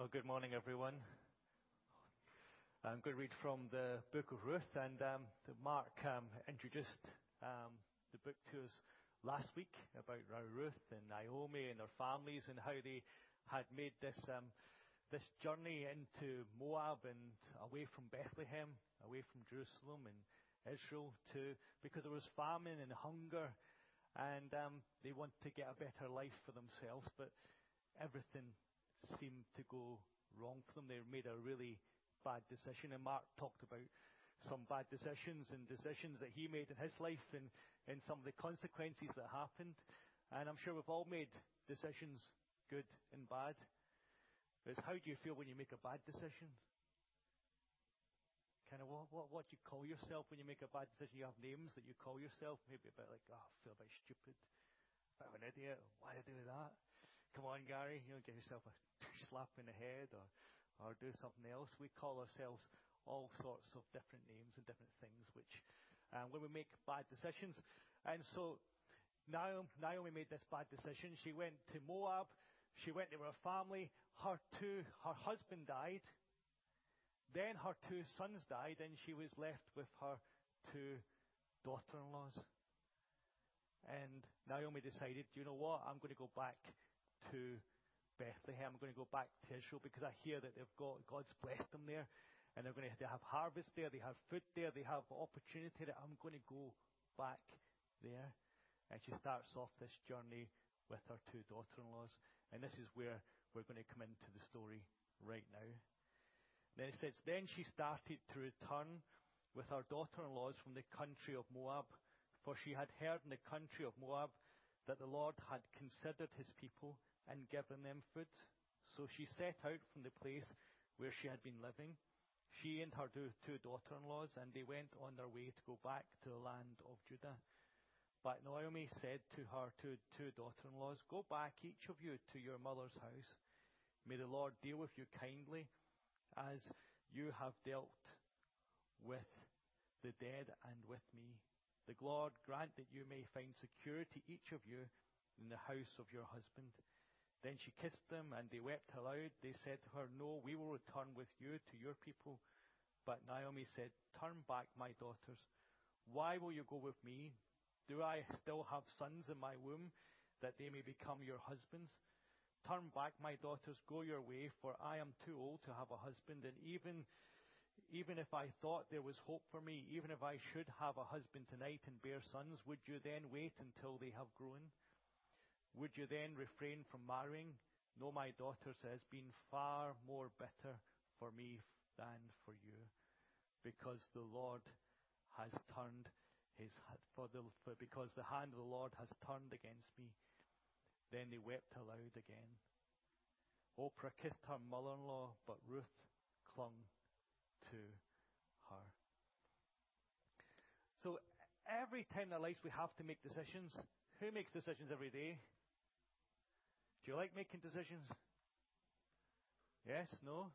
Well, good morning, everyone. I'm going to read from the book of Ruth, and um, Mark um, introduced um, the book to us last week about Ruth and Naomi and their families and how they had made this um, this journey into Moab and away from Bethlehem, away from Jerusalem and Israel, to because there was famine and hunger, and um, they want to get a better life for themselves, but everything seemed to go wrong for them. They made a really bad decision. And Mark talked about some bad decisions and decisions that he made in his life and, and some of the consequences that happened. And I'm sure we've all made decisions, good and bad. But it's how do you feel when you make a bad decision? Kind of what, what, what do you call yourself when you make a bad decision? You have names that you call yourself, maybe a bit like, oh, I feel a bit stupid, a bit of an idiot. Why did I do that? Come on, Gary, you know, give yourself a slap in the head or, or do something else. We call ourselves all sorts of different names and different things, which um, when we make bad decisions. And so Naomi, Naomi made this bad decision. She went to Moab. She went to her family. Her two, her husband died. Then her two sons died, and she was left with her two daughter-in-laws. And Naomi decided, you know what? I'm going to go back to Bethlehem. I'm going to go back to Israel because I hear that they've got God's blessed them there, and they're going to they have harvest there, they have food there, they have opportunity. That I'm going to go back there. And she starts off this journey with her two daughter-in-laws, and this is where we're going to come into the story right now. Then it says, then she started to return with her daughter-in-laws from the country of Moab, for she had heard in the country of Moab that the Lord had considered his people and given them food. So she set out from the place where she had been living, she and her two daughter in laws, and they went on their way to go back to the land of Judah. But Naomi said to her two, two daughter in laws, Go back, each of you, to your mother's house. May the Lord deal with you kindly, as you have dealt with the dead and with me. The Lord grant that you may find security, each of you, in the house of your husband. Then she kissed them, and they wept aloud. They said to her, No, we will return with you to your people. But Naomi said, Turn back, my daughters. Why will you go with me? Do I still have sons in my womb, that they may become your husbands? Turn back, my daughters, go your way, for I am too old to have a husband, and even even if I thought there was hope for me, even if I should have a husband tonight and bear sons, would you then wait until they have grown? Would you then refrain from marrying? No, my daughters, it has been far more better for me than for you, because the Lord has turned his for the for, because the hand of the Lord has turned against me. Then they wept aloud again. Oprah kissed her mother-in-law, but Ruth clung to her. So every time in our lives we have to make decisions. Who makes decisions every day? Do you like making decisions? Yes? No?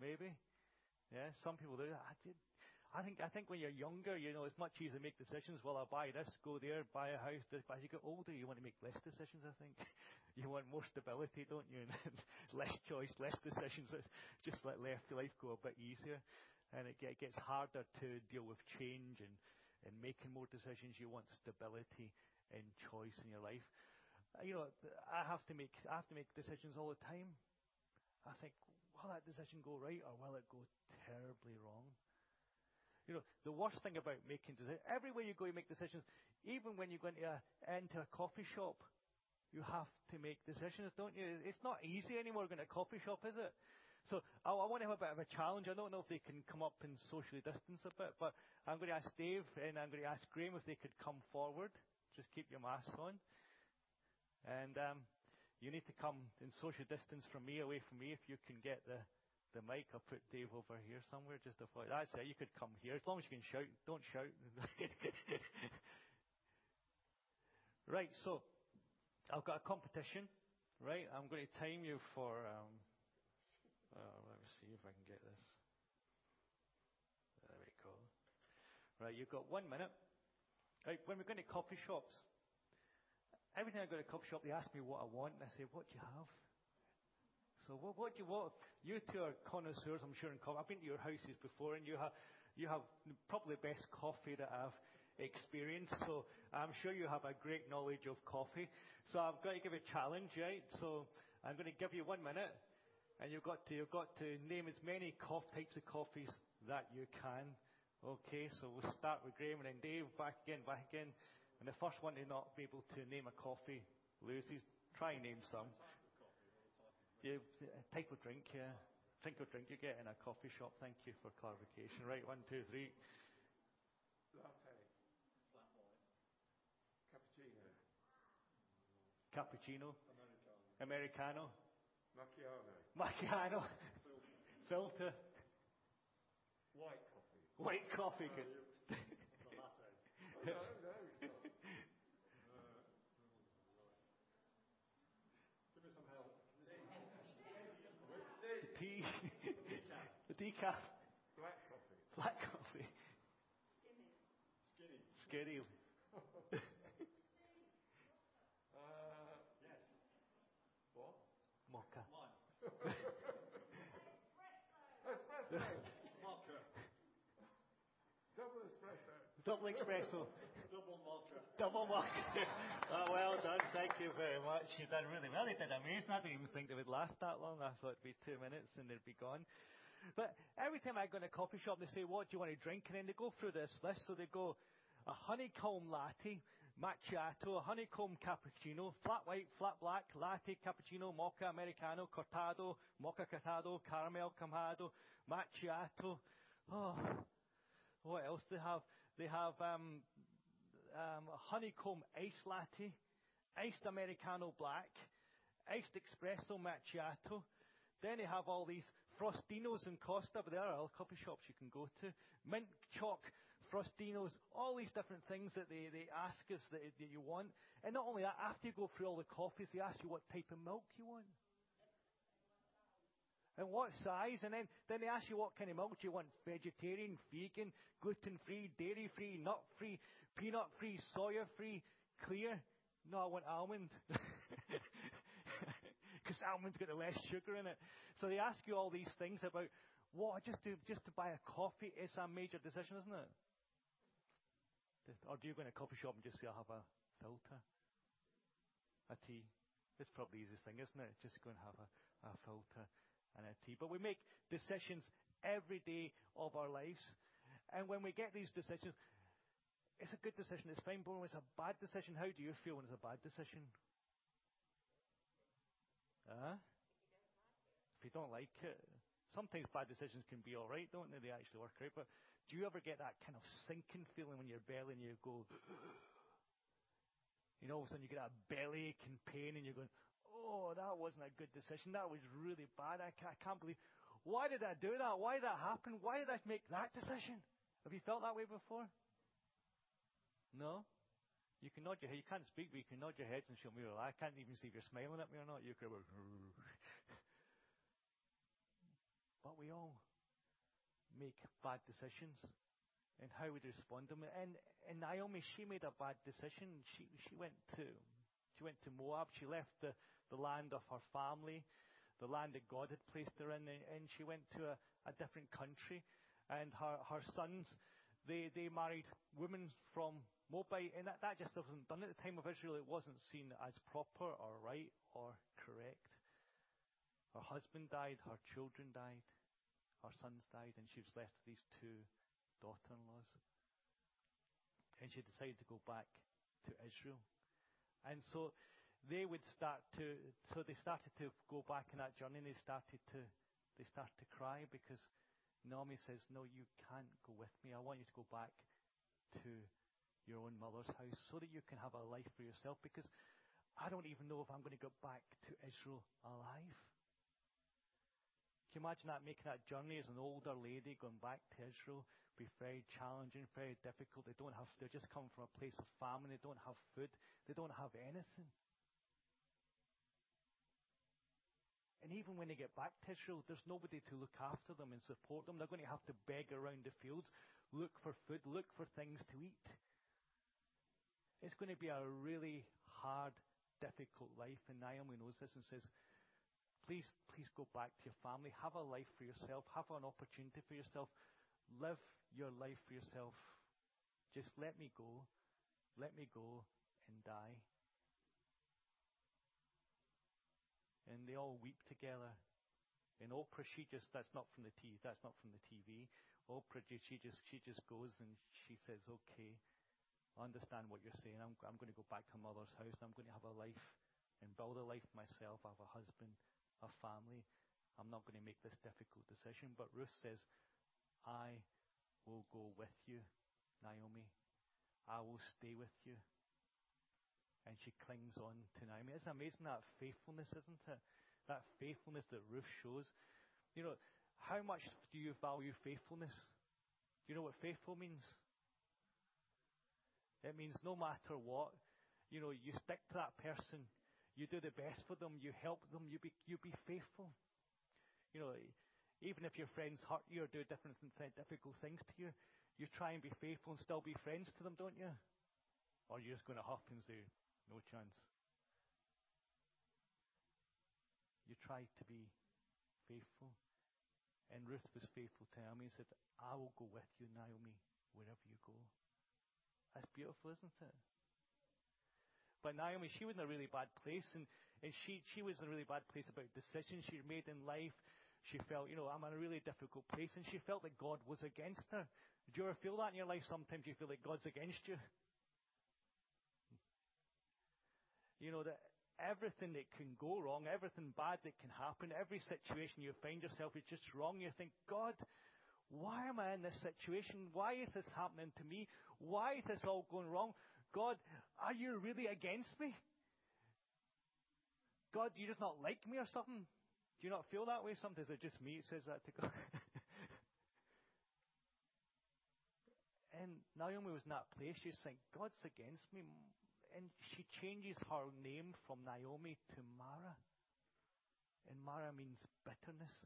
Maybe? Yeah, some people do. I, did, I think I think when you're younger, you know, it's much easier to make decisions. Well, I'll buy this, go there, buy a house. This. But as you get older, you want to make less decisions. I think you want more stability, don't you? And less choice, less decisions. Just let life go a bit easier, and it gets harder to deal with change and and making more decisions. You want stability and choice in your life. Uh, you know, I have to make I have to make decisions all the time. I think, will that decision go right or will it go terribly wrong? You know, the worst thing about making decisions, everywhere you go, you make decisions. Even when you go into a, into a coffee shop, you have to make decisions, don't you? It's not easy anymore going to a coffee shop, is it? So I, I want to have a bit of a challenge. I don't know if they can come up and socially distance a bit, but I'm going to ask Dave and I'm going to ask Graham if they could come forward. Just keep your masks on. And um, you need to come in social distance from me, away from me, if you can get the, the mic. I'll put Dave over here somewhere just to avoid. That's it. You could come here as long as you can shout. Don't shout. right. So I've got a competition. Right. I'm going to time you for. Um, let me see if I can get this. There we go. Right. You've got one minute. Right. When we're going to coffee shops every time I go to a coffee shop, they ask me what I want, and I say, "What do you have?" So what, what do you what? You two are connoisseurs, I'm sure. In coffee. I've been to your houses before, and you have you have probably the best coffee that I've experienced. So I'm sure you have a great knowledge of coffee. So I've got to give you a challenge, right? So I'm going to give you one minute, and you've got to you've got to name as many coffee types of coffees that you can. Okay, so we'll start with Graham and then Dave. Back again, back again. And the first one to not be able to name a coffee loses. Try and name some. Yeah, type of drink, yeah. Drink of drink you get in a coffee shop. Thank you for clarification. Right, one, two, three. Latte. Cappuccino. Cappuccino. Americano. Americano. Macchiato. Macchiato. Filter. White coffee. White coffee. Oh, no, it's not. Uh, Give me some help. The tea. the decaf. Black coffee. Black coffee. Skinny. Skinny. Uh, yes. What? Mocha. Espresso. Mocha. Double espresso. Double espresso. Double mocha. Double mocha. oh, well done. Thank you very much. You've done really well. You did amazing. I didn't even think they would last that long. I thought it'd be two minutes and they'd be gone. But every time I go in a coffee shop, they say, what do you want to drink? And then they go through this list. So they go, a honeycomb latte, macchiato, a honeycomb cappuccino, flat white, flat black, latte, cappuccino, mocha, americano, cortado, mocha cortado, caramel camado, macchiato. Oh, what else they have? They have um, um, honeycomb iced latte, iced americano black, iced espresso macchiato. Then they have all these frostinos and Costa, but there are coffee shops you can go to. Mint choc frostinos, all these different things that they, they ask us that, that you want. And not only that, after you go through all the coffees, they ask you what type of milk you want. And what size, and then, then they ask you what kind of milk do you want? Vegetarian, vegan, gluten-free, dairy-free, nut-free, peanut-free, soya-free, clear? No, I want almond. Because almond's got the less sugar in it. So they ask you all these things about what just to just to buy a coffee is a major decision, isn't it? Or do you go in a coffee shop and just say, I'll have a filter, a tea? It's probably the easiest thing, isn't it? Just go and have a, a filter and a tea. But we make decisions every day of our lives. And when we get these decisions, it's a good decision, it's fine, but when it's a bad decision, how do you feel when it's a bad decision? Huh? If you don't like it. Sometimes bad decisions can be alright, don't they? They actually work out. But do you ever get that kind of sinking feeling when your belly and you go, you know, all of a sudden you get that belly and pain and you're going, oh, that wasn't a good decision. That was really bad. I can't, I can't believe. Why did I do that? Why did that happen? Why did I make that decision? Have you felt that way before? No? You can nod your head. You can't speak, but you can nod your heads and show me. I can't even see if you're smiling at me or not. You could. but we all make bad decisions and how we respond to them. And, and Naomi, she made a bad decision. She she went to she went to Moab. She left the, the land of her family, the land that God had placed her in, and she went to a, a different country. And her her sons, they they married women from Moabite, and that, that just wasn't done at the time of Israel. It wasn't seen as proper or right or correct. Her husband died, her children died, her sons died, and she was left with these two daughter-in-laws. And she decided to go back to Israel. And so they would start to, so they started to go back in that journey and they started to, they started to cry because Naomi says, no, you can't go with me. I want you to go back to your own mother's house so that you can have a life for yourself because I don't even know if I'm going to go back to Israel alive. Can you imagine that making that journey as an older lady going back to Israel? Be very challenging, very difficult. They don't have, they're just coming from a place of famine. They don't have food. They don't have anything. And even when they get back to Israel, there's nobody to look after them and support them. They're going to have to beg around the fields, look for food, look for things to eat. It's going to be a really hard, difficult life. And Naomi knows this and says, Please, please go back to your family. Have a life for yourself. Have an opportunity for yourself. Live your life for yourself. Just let me go. Let me go and die. And they all weep together. And oh, Oprah, she just, that's not from the TV, that's not from the TV. Oprah, oh, she just, she just goes and she says, okay, I understand what you're saying. I'm, I'm going to go back to mother's house. I'm going to have a life and build a life myself. I have a husband, a family. I'm not going to make this difficult decision. But Ruth says, I will go with you, Naomi. I will stay with you. And she clings on to Naomi. It's amazing that faithfulness, isn't it? That faithfulness that Ruth shows. You know, how much do you value faithfulness? Do you know what faithful means? It means no matter what, you know, you stick to that person, you do the best for them, you help them, you be, you be faithful. You know, even if your friends hurt you or do different difficult things to you, you try and be faithful and still be friends to them, don't you? Or you're just going to huff and say, no chance. You try to be faithful. And Ruth was faithful to Naomi and said, I will go with you, Naomi, wherever you go. That's beautiful, isn't it? But Naomi, she was in a really bad place, and, and she, she was in a really bad place about decisions she made in life she felt, you know, I'm in a really difficult place, and she felt that God was against her. Do you ever feel that in your life? Sometimes you feel like God's against you. You know, that everything that can go wrong, everything bad that can happen, every situation you find yourself is just wrong. You think, God, why am I in this situation? Why is this happening to me? Why is this all going wrong? God, are you really against me? God, you just not like me or something? Do you not feel that way sometimes? Is it just me? It says that to God. and Naomi was in that place. She's saying, God's against me. And she changes her name from Naomi to Mara. And Mara means bitterness.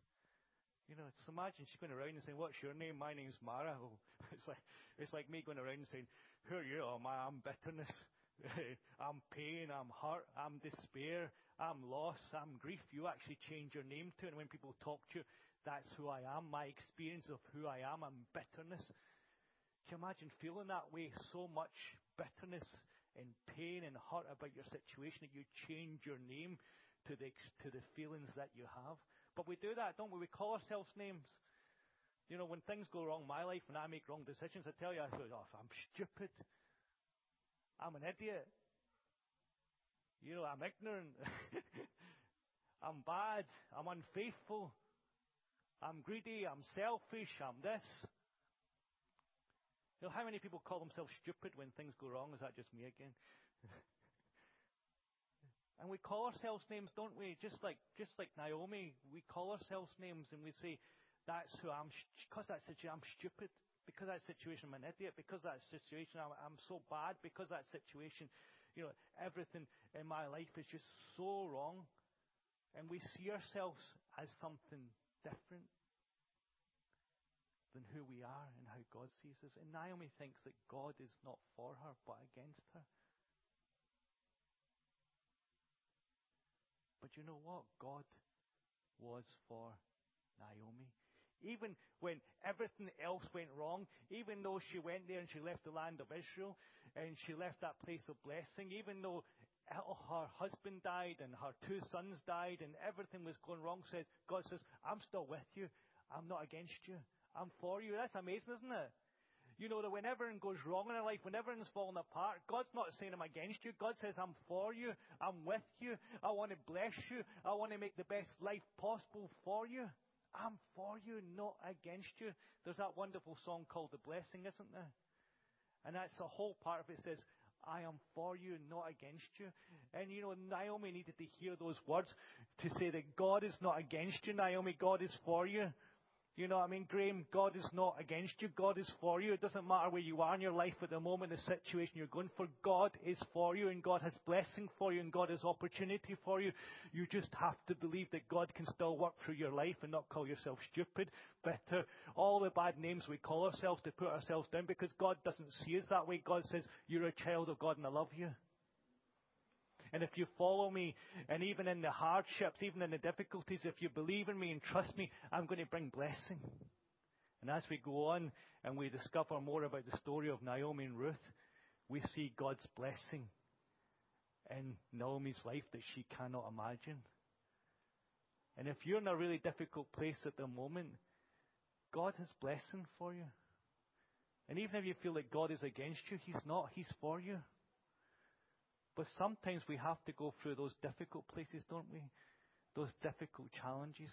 You know, so imagine she's going around and saying, What's your name? My name's Mara. Oh, it's like it's like me going around and saying, Who are you? Oh my I'm bitterness. I'm pain, I'm hurt, I'm despair, I'm loss, I'm grief. You actually change your name to. And when people talk to you, that's who I am. My experience of who I am, I'm bitterness. Can you imagine feeling that way? So much bitterness and pain and hurt about your situation that you change your name to the, to the feelings that you have. But we do that, don't we? We call ourselves names. You know, when things go wrong in my life, when I make wrong decisions, I tell you, I feel, oh, I'm stupid. I'm an idiot. You know, I'm ignorant. I'm bad. I'm unfaithful. I'm greedy. I'm selfish. I'm this. You know, how many people call themselves stupid when things go wrong? Is that just me again? and we call ourselves names, don't we? Just like, just like Naomi, we call ourselves names and we say, that's who I'm, because that's I'm stupid because that situation, I'm an idiot. Because that situation, I'm, I'm so bad. Because that situation, you know, everything in my life is just so wrong. And we see ourselves as something different than who we are and how God sees us. And Naomi thinks that God is not for her, but against her. But you know what? God was for Naomi. Even when everything else went wrong, even though she went there and she left the land of Israel and she left that place of blessing, even though her husband died and her two sons died and everything was going wrong, says God says, I'm still with you. I'm not against you. I'm for you. That's amazing, isn't it? You know that when everything goes wrong in our life, when everything's falling apart, God's not saying I'm against you. God says I'm for you. I'm with you. I want to bless you. I want to make the best life possible for you. I'm for you, not against you. There's that wonderful song called The Blessing, isn't there? And that's the whole part of it says, I am for you, not against you. And you know, Naomi needed to hear those words to say that God is not against you, Naomi, God is for you. You know I mean, Graham? God is not against you. God is for you. It doesn't matter where you are in your life at the moment, the situation you're going for. God is for you and God has blessing for you and God has opportunity for you. You just have to believe that God can still work through your life and not call yourself stupid, bitter, all the bad names we call ourselves to put ourselves down because God doesn't see us that way. God says, you're a child of God and I love you. And if you follow me, and even in the hardships, even in the difficulties, if you believe in me and trust me, I'm going to bring blessing. And as we go on and we discover more about the story of Naomi and Ruth, we see God's blessing in Naomi's life that she cannot imagine. And if you're in a really difficult place at the moment, God has blessing for you. And even if you feel like God is against you, He's not. He's for you. But sometimes we have to go through those difficult places, don't we? Those difficult challenges.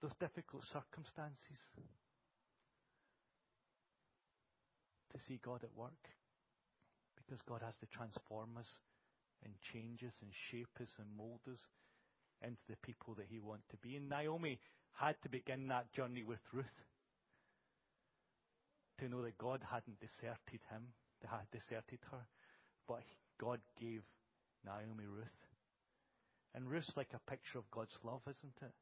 Those difficult circumstances. To see God at work. Because God has to transform us and change us and shape us and mold us into the people that He wants to be. And Naomi had to begin that journey with Ruth to know that God hadn't deserted him, they had deserted her, but God gave Naomi Ruth. And Ruth's like a picture of God's love, isn't it?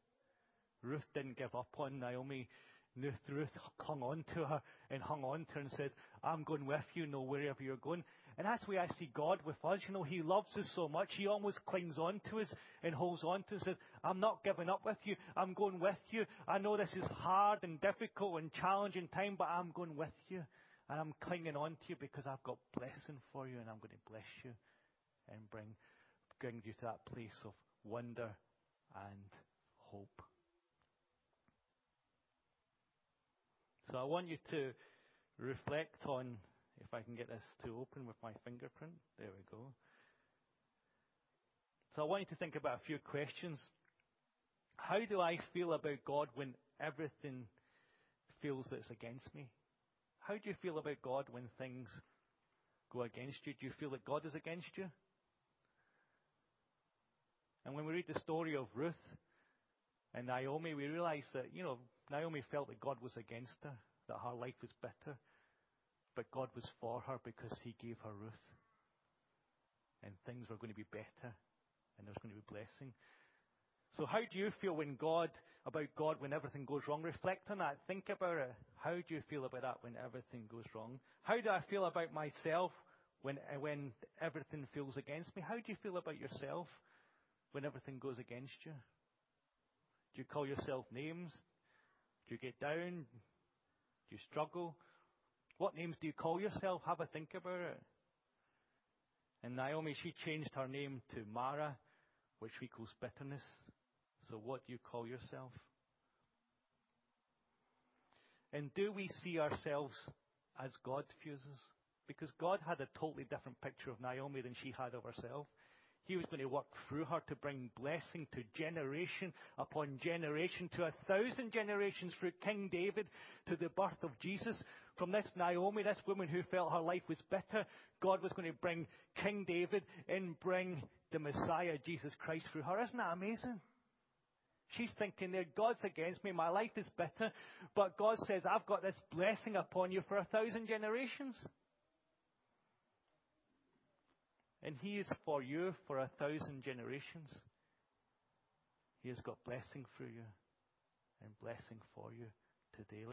Ruth didn't give up on Naomi. Ruth clung on to her and hung on to her and said, I'm going with you, no wherever you're going. And that's why I see God with us. You know, He loves us so much, He almost clings on to us and holds on to us. and Says, I'm not giving up with you. I'm going with you. I know this is hard and difficult and challenging time, but I'm going with you. And I'm clinging on to you because I've got blessing for you and I'm going to bless you and bring, bring you to that place of wonder and hope. So I want you to reflect on if I can get this to open with my fingerprint. There we go. So I want you to think about a few questions. How do I feel about God when everything feels that it's against me? How do you feel about God when things go against you? Do you feel that God is against you? And when we read the story of Ruth and Naomi, we realize that, you know, Naomi felt that God was against her, that her life was bitter. But God was for her because He gave her Ruth. And things were going to be better. And there was going to be blessing. So how do you feel when God, about God when everything goes wrong? Reflect on that. Think about it. How do you feel about that when everything goes wrong? How do I feel about myself when, uh, when everything feels against me? How do you feel about yourself when everything goes against you? Do you call yourself names? Do you get down? Do you struggle? What names do you call yourself? Have a think about it. And Naomi, she changed her name to Mara, which equals bitterness. So what you call yourself? And do we see ourselves as God us? Because God had a totally different picture of Naomi than she had of herself. He was going to work through her to bring blessing to generation upon generation, to a thousand generations through King David to the birth of Jesus. From this Naomi, this woman who felt her life was bitter, God was going to bring King David and bring the Messiah, Jesus Christ, through her. Isn't that amazing? She's thinking there, God's against me, my life is bitter, but God says, I've got this blessing upon you for a thousand generations. And He is for you for a thousand generations. He has got blessing for you and blessing for you today.